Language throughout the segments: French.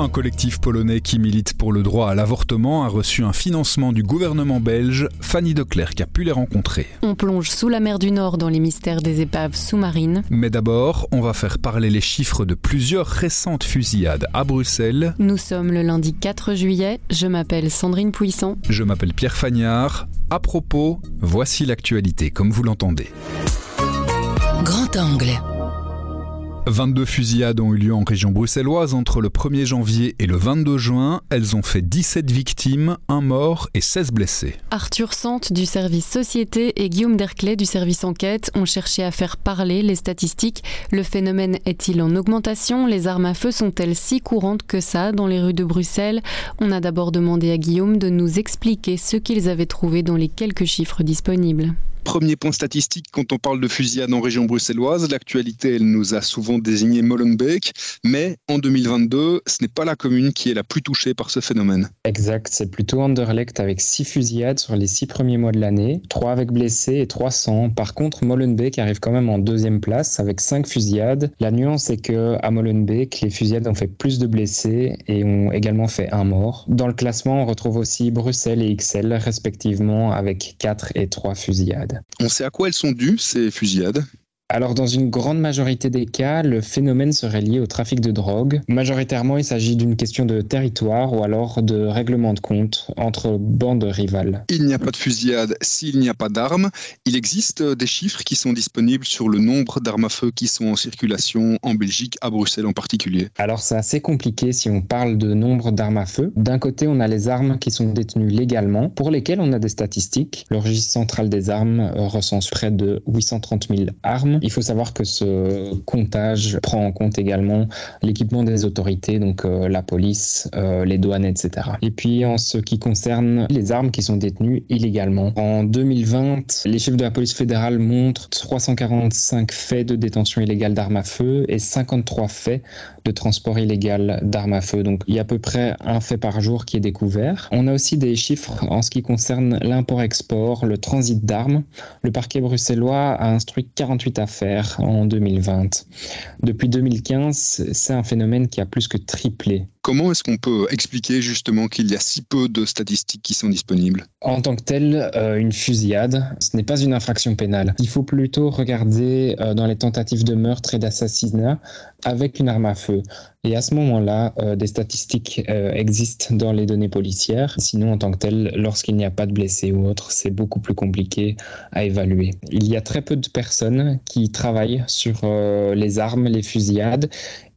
Un collectif polonais qui milite pour le droit à l'avortement a reçu un financement du gouvernement belge. Fanny Declercq a pu les rencontrer. On plonge sous la mer du Nord dans les mystères des épaves sous-marines. Mais d'abord, on va faire parler les chiffres de plusieurs récentes fusillades à Bruxelles. Nous sommes le lundi 4 juillet. Je m'appelle Sandrine Puissant. Je m'appelle Pierre Fagnard. À propos, voici l'actualité comme vous l'entendez. Grand angle. 22 fusillades ont eu lieu en région bruxelloise entre le 1er janvier et le 22 juin. Elles ont fait 17 victimes, un mort et 16 blessés. Arthur Sante du service Société et Guillaume Derclay du service Enquête ont cherché à faire parler les statistiques. Le phénomène est-il en augmentation? Les armes à feu sont-elles si courantes que ça dans les rues de Bruxelles? On a d'abord demandé à Guillaume de nous expliquer ce qu'ils avaient trouvé dans les quelques chiffres disponibles. Premier point statistique, quand on parle de fusillade en région bruxelloise, l'actualité, elle nous a souvent désigné Molenbeek, mais en 2022, ce n'est pas la commune qui est la plus touchée par ce phénomène. Exact, c'est plutôt Anderlecht avec 6 fusillades sur les 6 premiers mois de l'année, 3 avec blessés et 300. Par contre, Molenbeek arrive quand même en deuxième place avec 5 fusillades. La nuance est que à Molenbeek, les fusillades ont fait plus de blessés et ont également fait un mort. Dans le classement, on retrouve aussi Bruxelles et XL respectivement avec 4 et 3 fusillades. On sait à quoi elles sont dues, ces fusillades alors, dans une grande majorité des cas, le phénomène serait lié au trafic de drogue. Majoritairement, il s'agit d'une question de territoire ou alors de règlement de compte entre bandes rivales. Il n'y a pas de fusillade s'il n'y a pas d'armes. Il existe des chiffres qui sont disponibles sur le nombre d'armes à feu qui sont en circulation en Belgique, à Bruxelles en particulier. Alors, c'est assez compliqué si on parle de nombre d'armes à feu. D'un côté, on a les armes qui sont détenues légalement, pour lesquelles on a des statistiques. Le registre central des armes recense près de 830 000 armes. Il faut savoir que ce comptage prend en compte également l'équipement des autorités, donc euh, la police, euh, les douanes, etc. Et puis en ce qui concerne les armes qui sont détenues illégalement, en 2020, les chiffres de la police fédérale montrent 345 faits de détention illégale d'armes à feu et 53 faits de transport illégal d'armes à feu. Donc il y a à peu près un fait par jour qui est découvert. On a aussi des chiffres en ce qui concerne l'import-export, le transit d'armes. Le parquet bruxellois a instruit 48 affaires en 2020. Depuis 2015, c'est un phénomène qui a plus que triplé. Comment est-ce qu'on peut expliquer justement qu'il y a si peu de statistiques qui sont disponibles? En tant que tel, euh, une fusillade, ce n'est pas une infraction pénale. Il faut plutôt regarder euh, dans les tentatives de meurtre et d'assassinat avec une arme à feu. Et à ce moment-là, euh, des statistiques existent dans les données policières. Sinon, en tant que tel, lorsqu'il n'y a pas de blessés ou autre, c'est beaucoup plus compliqué à évaluer. Il y a très peu de personnes qui travaillent sur les armes, les fusillades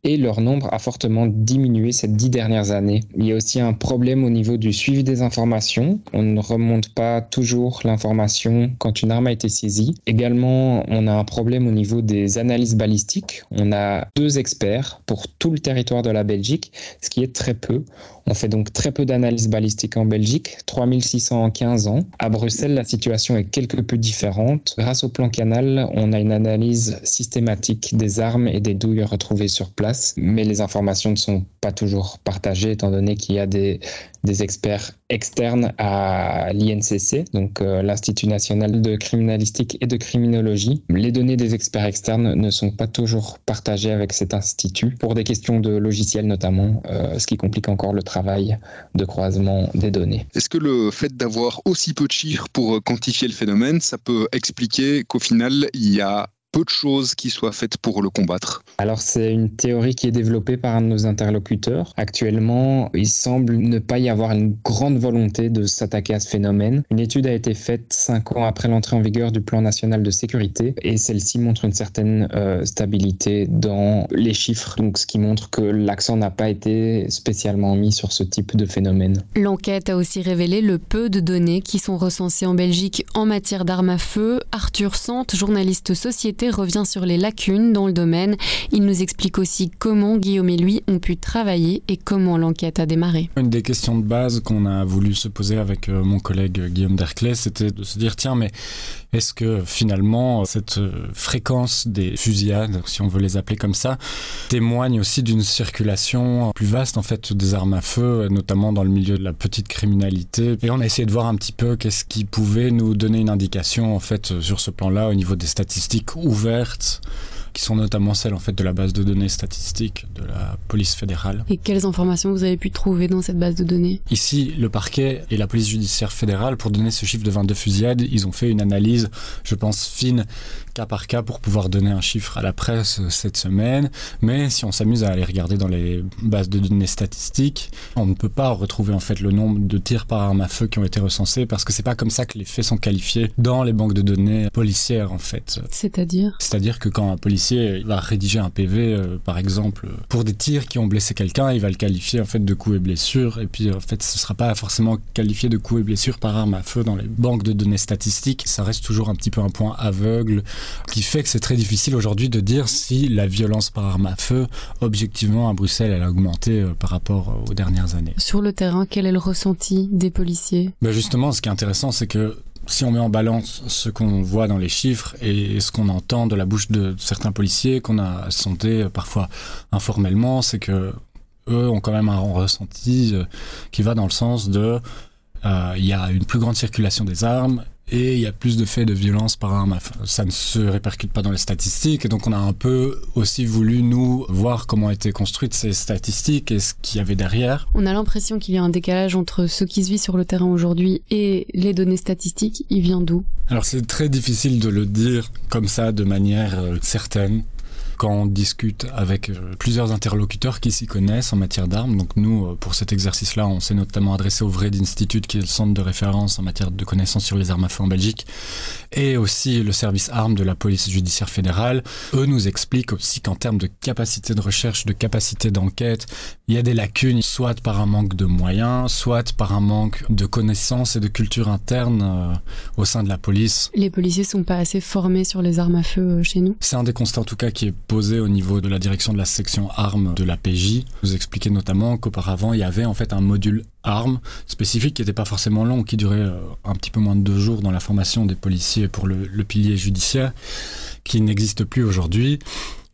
et leur nombre a fortement diminué ces dix dernières années. Il y a aussi un problème au niveau du suivi des informations. On ne remonte pas toujours l'information quand une arme a été saisie. Également, on a un problème au niveau des analyses balistiques. On a deux experts pour tout le territoire de la Belgique, ce qui est très peu. On fait donc très peu d'analyses balistiques en Belgique, 3600 en 15 ans. À Bruxelles, la situation est quelque peu différente. Grâce au plan canal, on a une analyse systématique des armes et des douilles retrouvées sur place, mais les informations ne sont pas toujours partagées étant donné qu'il y a des, experts externes à l'INCC, donc euh, l'Institut national de criminalistique et de criminologie. Les données des experts externes ne sont pas toujours partagées avec cet institut pour des questions de logiciel notamment, euh, ce qui complique encore le travail de croisement des données. Est-ce que le fait d'avoir aussi peu de chiffres pour quantifier le phénomène, ça peut expliquer qu'au final, il y a peu de choses qui soient faites pour le combattre Alors c'est une théorie qui est développée par un de nos interlocuteurs. Actuellement, il semble ne pas y avoir une grande volonté de s'attaquer à ce phénomène. Une étude a été faite cinq ans après l'entrée en vigueur du plan national de sécurité et celle-ci montre une certaine euh, stabilité dans les chiffres, donc ce qui montre que l'accent n'a pas été spécialement mis sur ce type de phénomène. L'enquête a aussi révélé le peu de données qui sont recensées en Belgique en matière d'armes à feu. Arthur Sante, journaliste société revient sur les lacunes dans le domaine. Il nous explique aussi comment Guillaume et lui ont pu travailler et comment l'enquête a démarré. Une des questions de base qu'on a voulu se poser avec euh, mon collègue Guillaume Derclay, c'était de se dire tiens, mais est-ce que finalement cette euh, fréquence des fusillades, si on veut les appeler comme ça, témoigne aussi d'une circulation plus vaste en fait des armes à feu, notamment dans le milieu de la petite criminalité? Et on a essayé de voir un petit peu qu'est-ce qui pouvait nous donner une indication en fait sur ce plan-là au niveau des statistiques ouvertes qui sont notamment celles en fait de la base de données statistiques de la police fédérale. Et quelles informations vous avez pu trouver dans cette base de données? Ici, le parquet et la police judiciaire fédérale, pour donner ce chiffre de 22 fusillades, ils ont fait une analyse, je pense, fine, cas par cas, pour pouvoir donner un chiffre à la presse euh, cette semaine. Mais si on s'amuse à aller regarder dans les bases de données statistiques, on ne peut pas retrouver en fait le nombre de tirs par arme à feu qui ont été recensés parce que c'est pas comme ça que les faits sont qualifiés dans les banques de données policières en fait. C'est-à-dire? C'est-à-dire que quand un policier va rédiger un PV, euh, par exemple, pour des tirs qui ont blessé quelqu'un, il va le qualifier en fait de coups et blessures, et puis en fait ce sera pas forcément qualifié de coups et blessures par arme à feu dans les banques de données statistiques. Ça reste toujours un petit peu un point aveugle qui fait que c'est très difficile aujourd'hui de dire si la violence par arme à feu, objectivement à Bruxelles, elle a augmenté euh, par rapport aux dernières années. Sur le terrain, quel est le ressenti des policiers? Ben Justement, ce qui est intéressant, c'est que si on met en balance ce qu'on voit dans les chiffres et ce qu'on entend de la bouche de certains policiers qu'on a sondés parfois informellement, c'est que eux ont quand même un ressenti euh, qui va dans le sens de euh, il y a une plus grande circulation des armes et il y a plus de faits de violence par arme. Ça ne se répercute pas dans les statistiques, et donc on a un peu aussi voulu, nous, voir comment étaient construites ces statistiques et ce qu'il y avait derrière. On a l'impression qu'il y a un décalage entre ce qui se vit sur le terrain aujourd'hui et les données statistiques. Il vient d'où? Alors c'est très difficile de le dire comme ça, de manière euh, certaine quand on discute avec euh, plusieurs interlocuteurs qui s'y connaissent en matière d'armes. Donc nous, euh, pour cet exercice-là, on s'est notamment adressé au VRED Institute, qui est le centre de référence en matière de connaissances sur les armes à feu en Belgique, et aussi le service armes de la police judiciaire fédérale. Eux nous expliquent aussi qu'en termes de capacité de recherche, de capacité d'enquête, il y a des lacunes, soit par un manque de moyens, soit par un manque de connaissances et de culture interne euh, au sein de la police. Les policiers sont pas assez formés sur les armes à feu chez nous C'est un des constats en tout cas qui est au niveau de la direction de la section armes de la PJ. Vous expliquez notamment qu'auparavant, il y avait en fait un module armes spécifique qui n'était pas forcément long, qui durait euh, un petit peu moins de deux jours dans la formation des policiers pour le pilier judiciaire, qui n'existe plus aujourd'hui.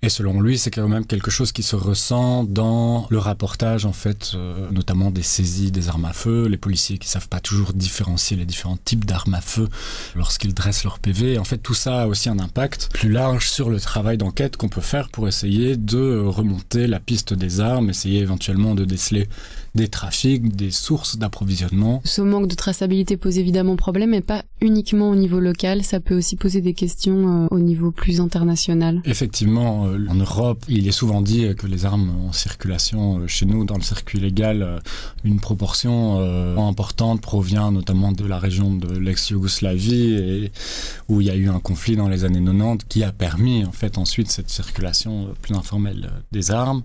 Et selon lui, c'est quand même quelque chose qui se ressent dans le rapportage, en fait, euh, notamment des saisies des armes à feu, les policiers qui savent pas toujours différencier les différents types d'armes à feu lorsqu'ils dressent leur PV. En fait, tout ça a aussi un impact plus large sur le travail d'enquête qu'on peut faire pour essayer de remonter la piste des armes, essayer éventuellement de déceler des trafics, des sources d'approvisionnement. Ce manque de traçabilité pose évidemment problème, mais pas uniquement au niveau local, ça peut aussi poser des questions euh, au niveau plus international. Effectivement, euh, en Europe, il est souvent dit que les armes en circulation euh, chez nous, dans le circuit légal, une proportion importante provient notamment de la région de l'ex-Yougoslavie, où il y a eu un conflit dans les années 90 qui a permis en fait ensuite cette circulation plus informelle des armes.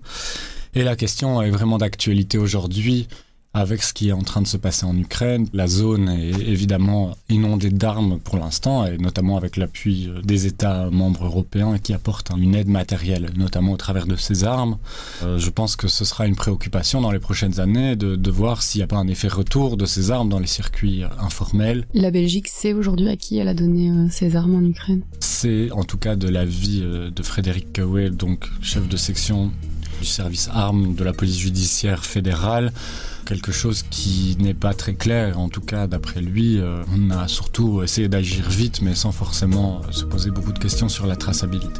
Et la question est vraiment d'actualité aujourd'hui avec ce qui est en train de se passer en Ukraine. La zone est évidemment inondée d'armes pour l'instant, et notamment avec l'appui des États membres européens qui apportent une aide matérielle, notamment au travers de ces armes. Euh, je pense que ce sera une préoccupation dans les prochaines années de, de voir s'il n'y a pas un effet retour de ces armes dans les circuits informels. La Belgique sait aujourd'hui à qui elle a donné euh, ces armes en Ukraine C'est en tout cas de l'avis euh, de Frédéric Kawé, donc chef de section du service armes de la police judiciaire fédérale. Quelque chose qui n'est pas très clair, en tout cas d'après lui. Euh, on a surtout essayé d'agir vite, mais sans forcément se poser beaucoup de questions sur la traçabilité.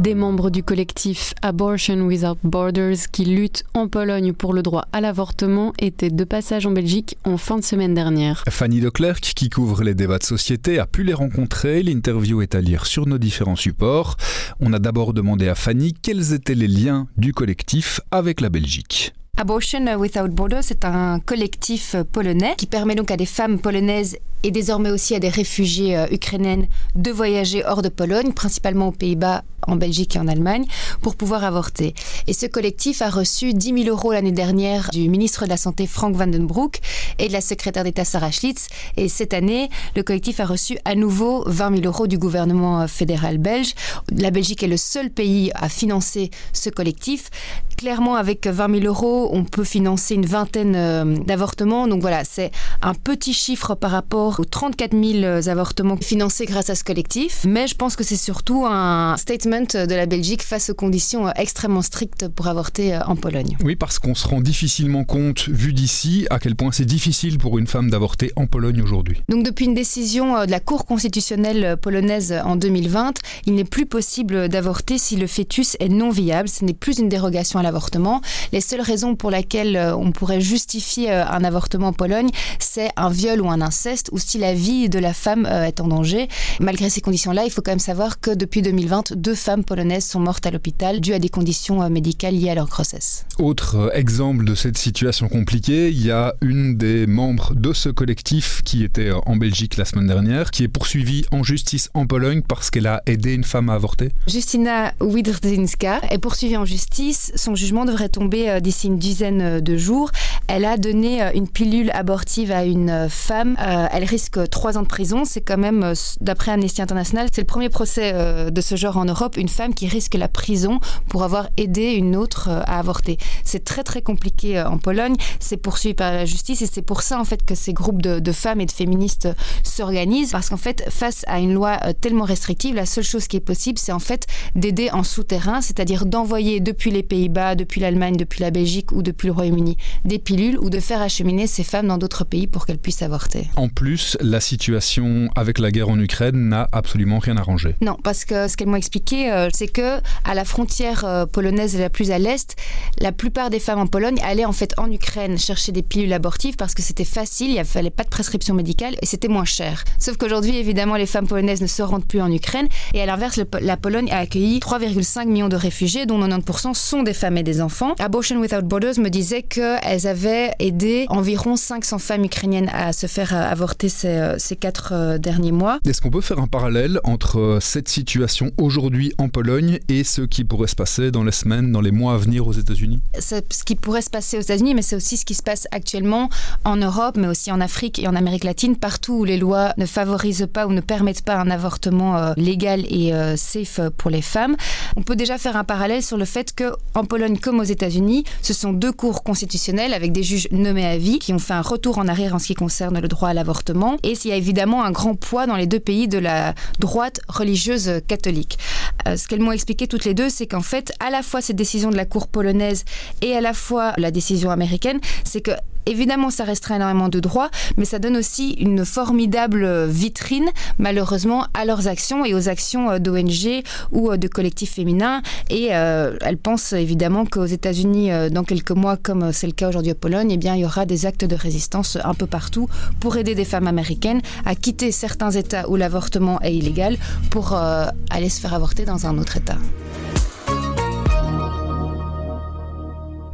Des membres du collectif Abortion Without Borders qui luttent en Pologne pour le droit à l'avortement étaient de passage en Belgique en fin de semaine dernière. Fanny Leclerc, qui couvre les débats de société, a pu les rencontrer. L'interview est à lire sur nos différents supports. On a d'abord demandé à Fanny quels étaient les liens du collectif avec la Belgique. Abortion Without Borders est un collectif polonais qui permet donc à des femmes polonaises et désormais aussi à des réfugiés euh, ukrainiennes de voyager hors de Pologne, principalement aux Pays-Bas, en Belgique et en Allemagne, pour pouvoir avorter. Et ce collectif a reçu 10 000 euros l'année dernière du ministre de la Santé Frank Vandenbroek et de la secrétaire d'État Sarah Schlitz. Et cette année, le collectif a reçu à nouveau 20 000 euros du gouvernement euh, fédéral belge. La Belgique est le seul pays à financer ce collectif. Clairement, avec 20 000 euros, on peut financer une vingtaine euh, d'avortements. Donc voilà, c'est un petit chiffre par rapport aux 34 000 avortements financés grâce à ce collectif. Mais je pense que c'est surtout un statement de la Belgique face aux conditions euh, extrêmement strictes pour avorter euh, en Pologne. Oui, parce qu'on se rend difficilement compte, vu d'ici, à quel point c'est difficile pour une femme d'avorter en Pologne aujourd'hui. Donc depuis une décision euh, de la Cour constitutionnelle polonaise en 2020, il n'est plus possible d'avorter si le fœtus est non viable. Ce n'est plus une dérogation à l'avortement. Les seules raisons pour lesquelles on pourrait justifier un avortement en Pologne, c'est un viol ou un inceste, ou si la vie de la femme est en danger. Malgré ces conditions-là, il faut quand même savoir que depuis 2020, deux femmes polonaises sont mortes à l'hôpital dû à des conditions euh, médicales liées à leur grossesse. Autre euh, exemple de cette situation compliquée, il y a une des membres de ce collectif qui était euh, en Belgique la semaine dernière, qui est poursuivie en justice en Pologne parce qu'elle a aidé une femme à avorter. Justina Widrzinska est poursuivie en justice. Son jugement devrait tomber d'ici une dizaine de jours. Elle a donné une pilule abortive à une femme. Elle risque trois ans de prison. C'est quand même, d'après Amnesty International, c'est le premier procès de ce genre en Europe une femme qui risque la prison pour avoir aidé une autre euh, à avorter. C'est très très compliqué euh, en Pologne, c'est poursuivi par la justice et c'est pour ça en fait que ces groupes de, femmes et de féministes euh, s'organisent parce qu'en fait face à une loi tellement restrictive, la seule chose qui est possible c'est en fait d'aider en souterrain, c'est-à-dire d'envoyer depuis les Pays-Bas, depuis l'Allemagne, depuis la Belgique ou depuis le Royaume-Uni des pilules ou de faire acheminer ces femmes dans d'autres pays pour qu'elles puissent avorter. En plus, la situation avec la guerre en Ukraine n'a absolument rien arrangé. Non, parce que ce qu'elles m'ont expliqué, euh, c'est que à la frontière euh, polonaise la plus à l'est, la plupart des femmes en Pologne allaient en fait en Ukraine chercher des pilules abortives parce que c'était facile, il ne fallait pas de prescription médicale et c'était moins cher. Sauf qu'aujourd'hui, évidemment, les femmes polonaises ne se rendent plus en Ukraine et à l'inverse, la Pologne a accueilli 3,5 millions de réfugiés, dont 90% sont des femmes et des enfants. Abortion Without Borders me disait qu'elles avaient aidé environ 500 femmes ukrainiennes à se faire euh, avorter ces, ces quatre derniers mois. Est-ce qu'on peut faire un parallèle entre cette situation aujourd'hui en Pologne et ce qui pourrait se passer dans les semaines, dans les mois à venir aux États-Unis? C'est ce qui pourrait se passer aux États-Unis, mais c'est aussi ce qui se passe actuellement en Europe, mais aussi en Afrique et en Amérique latine, partout où les lois ne favorisent pas ou ne permettent pas un avortement euh, légal et euh, safe pour les femmes. On peut déjà faire un parallèle sur le fait que en Pologne comme aux États-Unis, ce sont deux cours constitutionnels avec des juges nommés à vie qui ont fait un retour en arrière en ce qui concerne le droit à l'avortement. Et il y a évidemment un grand poids dans les deux pays de la droite religieuse catholique. Euh, ce qu'elles m'ont expliqué toutes les deux, c'est qu'en fait, à la fois cette décision de la Cour polonaise et à la fois la décision américaine, c'est que Évidemment, ça restreint énormément de droits, mais ça donne aussi une formidable vitrine, malheureusement, à leurs actions et aux actions euh, d'ONG ou euh, de collectifs féminins. Et euh, elles pensent évidemment qu'aux États-Unis, dans quelques mois, comme c'est le cas aujourd'hui en Pologne, eh bien, il y aura des actes de résistance un peu partout pour aider des femmes américaines à quitter certains États où l'avortement est illégal pour aller se faire avorter dans un autre État.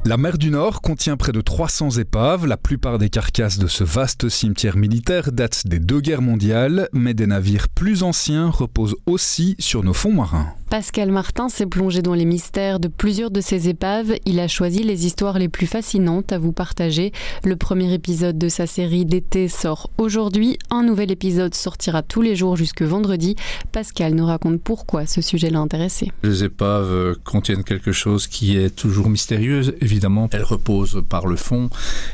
La mer du Nord contient près de 300 épaves. La plupart des carcasses de ce vaste cimetière militaire datent des deux guerres mondiales, mais des navires plus anciens reposent aussi sur nos fonds marins. Pascal Martin s'est plongé dans les mystères de plusieurs de ces épaves. Il a choisi les histoires les plus fascinantes à vous partager. Le premier épisode de sa série d'été sort aujourd'hui. Un nouvel épisode sortira tous les jours jusque vendredi. Pascal nous raconte pourquoi ce sujet l'a intéressé. Les épaves contiennent quelque chose qui est toujours mystérieux. Évidemment, elles reposent par le fond.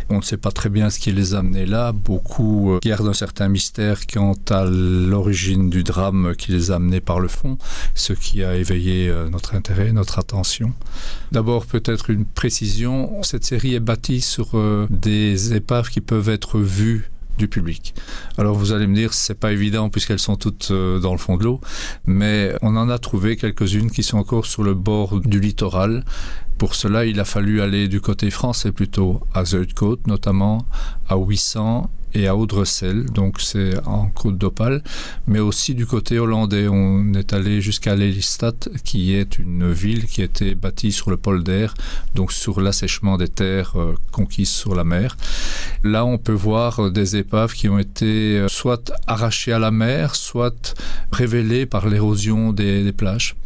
On ne sait pas très bien ce qui les a amenées là. Beaucoup gardent un certain mystère quant à l'origine du drame qui les a amenées par le fond. Ce qui a éveillé euh, notre intérêt, notre attention. D'abord, peut-être une précision, cette série est bâtie sur euh, des épaves qui peuvent être vues public. Alors vous allez me dire, c'est pas évident puisqu'elles sont toutes euh, dans le fond de l'eau, mais on en a trouvé quelques-unes qui sont encore sur le bord du littoral. Pour cela, il a fallu aller du côté français plutôt, à Zuidcote notamment, à 800 et à Audrecel, donc c'est en Côte d'Opale, mais aussi du côté hollandais. On est allé jusqu'à Lelystad, qui est une ville qui a été bâtie sur le polder, donc sur l'assèchement des terres euh, conquises sur la mer. Là, on peut voir euh, des épaves qui ont été euh, soit arrachées à la mer, soit révélées par l'érosion des, des plages.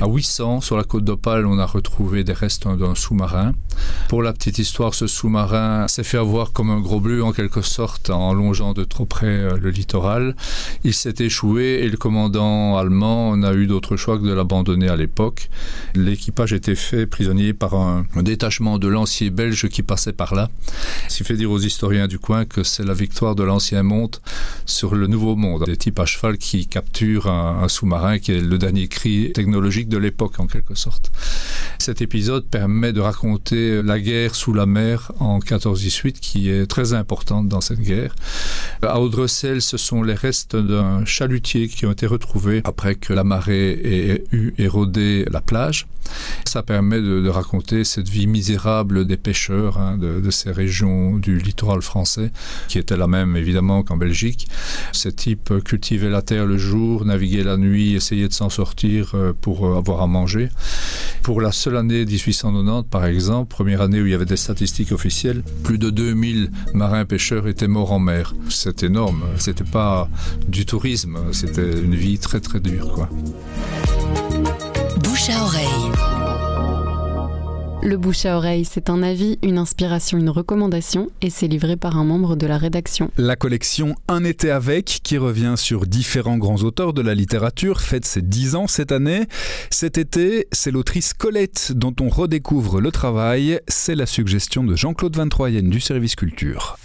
À 800, sur la côte d'Opale, on a retrouvé des restes d'un sous-marin. Pour la petite histoire, ce sous-marin s'est fait avoir comme un gros bleu en quelque sorte en longeant de trop près euh, le littoral. Il s'est échoué et le commandant allemand n'a eu d'autre choix que de l'abandonner à l'époque. L'équipage était fait prisonnier par un, détachement de lanciers belges qui passait par là. Ce qui fait dire aux historiens du coin que c'est la victoire de l'ancien monde sur le nouveau monde. Des types à cheval qui capturent un, un sous-marin qui est le dernier cri technologique de l'époque en quelque sorte. Cet épisode permet de raconter la guerre sous la mer en 1418 qui est très importante dans cette guerre. À Audrecel, ce sont les restes d'un chalutier qui ont été retrouvés après que la marée ait érodé la plage. Ça permet de, raconter cette vie misérable des pêcheurs hein, de, de ces régions du littoral français, qui était la même évidemment qu'en Belgique. Ces types cultivaient la terre le jour, naviguaient la nuit, essayaient de s'en sortir pour avoir à manger. Pour la seule année 1890, par exemple, première année où il y avait des statistiques officielles, plus de 2000 marins pêcheurs étaient morts en mer. C'est énorme. C'était pas du tourisme, c'était une vie très très dure, quoi. Bouche à oreille. Le bouche à oreille, c'est un avis, une inspiration, une recommandation et c'est livré par un membre de la rédaction. La collection Un été avec, qui revient sur différents grands auteurs de la littérature, fête ses 10 ans cette année. Cet été, c'est l'autrice Colette dont on redécouvre le travail. C'est la suggestion de Jean-Claude Van Troyen du service culture.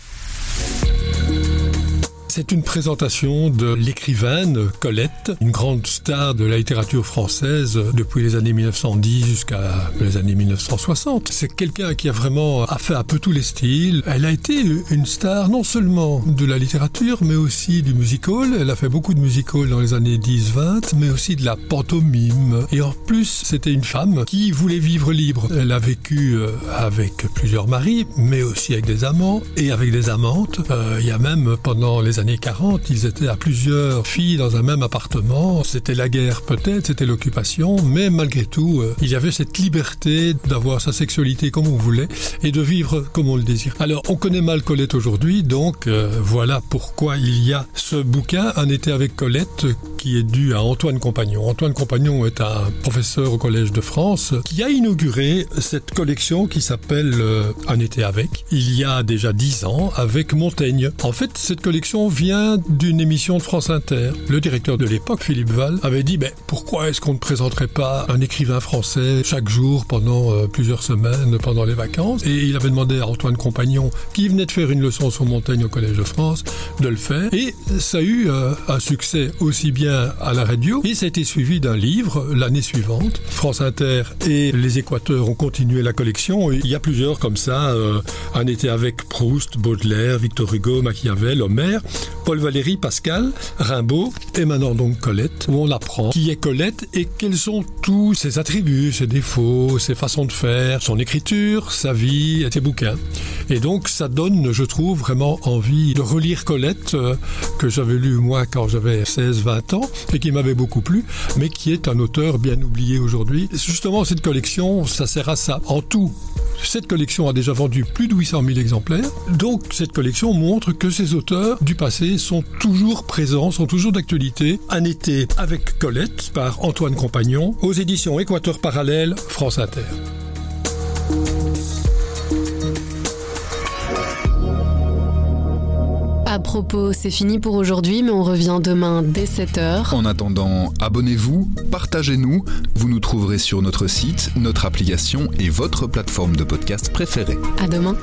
C'est une présentation de l'écrivaine Colette, une grande star de la littérature française depuis les années 1910 jusqu'à les années 1960. C'est quelqu'un qui a vraiment a fait un peu tous les styles. Elle a été une star non seulement de la littérature mais aussi du musical. Elle a fait beaucoup de musical dans les années 10-20 mais aussi de la pantomime. Et en plus, c'était une femme qui voulait vivre libre. Elle a vécu avec plusieurs maris mais aussi avec des amants et avec des amantes. Euh, il y a même pendant les années années 40, ils étaient à plusieurs filles dans un même appartement. C'était la guerre peut-être, c'était l'occupation, mais malgré tout, euh, il y avait cette liberté d'avoir sa sexualité comme on voulait et de vivre comme on le désire. Alors, on connaît mal Colette aujourd'hui, donc euh, voilà pourquoi il y a ce bouquin, Un été avec Colette, qui est dû à Antoine Compagnon. Antoine Compagnon est un professeur au Collège de France qui a inauguré cette collection qui s'appelle euh, Un été avec, il y a déjà dix ans, avec Montaigne. En fait, cette collection vient d'une émission de France Inter. Le directeur de l'époque, Philippe Val, avait dit ben, pourquoi est-ce qu'on ne présenterait pas un écrivain français chaque jour pendant euh, plusieurs semaines, pendant les vacances? Et il avait demandé à Antoine Compagnon, qui venait de faire une leçon sur Montaigne au Collège de France, de le faire. Et ça a eu euh, un succès aussi bien à la radio, et ça a été suivi d'un livre l'année suivante. France Inter et les Équateurs ont continué la collection. Il y a plusieurs comme ça, euh, un été avec Proust, Baudelaire, Victor Hugo, Machiavel, Homère. Paul Valéry, Pascal, Rimbaud et maintenant donc Colette, où on apprend qui est Colette et quels sont tous ses attributs, ses défauts, ses façons de faire, son écriture, sa vie et ses bouquins. Et donc ça donne, je trouve, vraiment envie de relire Colette, euh, que j'avais lu moi quand j'avais 16-20 ans et qui m'avait beaucoup plu, mais qui est un auteur bien oublié aujourd'hui. Justement, cette collection, ça sert à ça. En tout, cette collection a déjà vendu plus de 800 000 exemplaires. Donc cette collection montre que ces auteurs du passé sont toujours présents, sont toujours d'actualité. Un été avec Colette par Antoine Compagnon aux éditions Équateur Parallèle, France Inter. À propos, c'est fini pour aujourd'hui, mais on revient demain dès 7h. En attendant, abonnez-vous, partagez-nous. Vous nous trouverez sur notre site, notre application et votre plateforme de podcast préférée. À demain.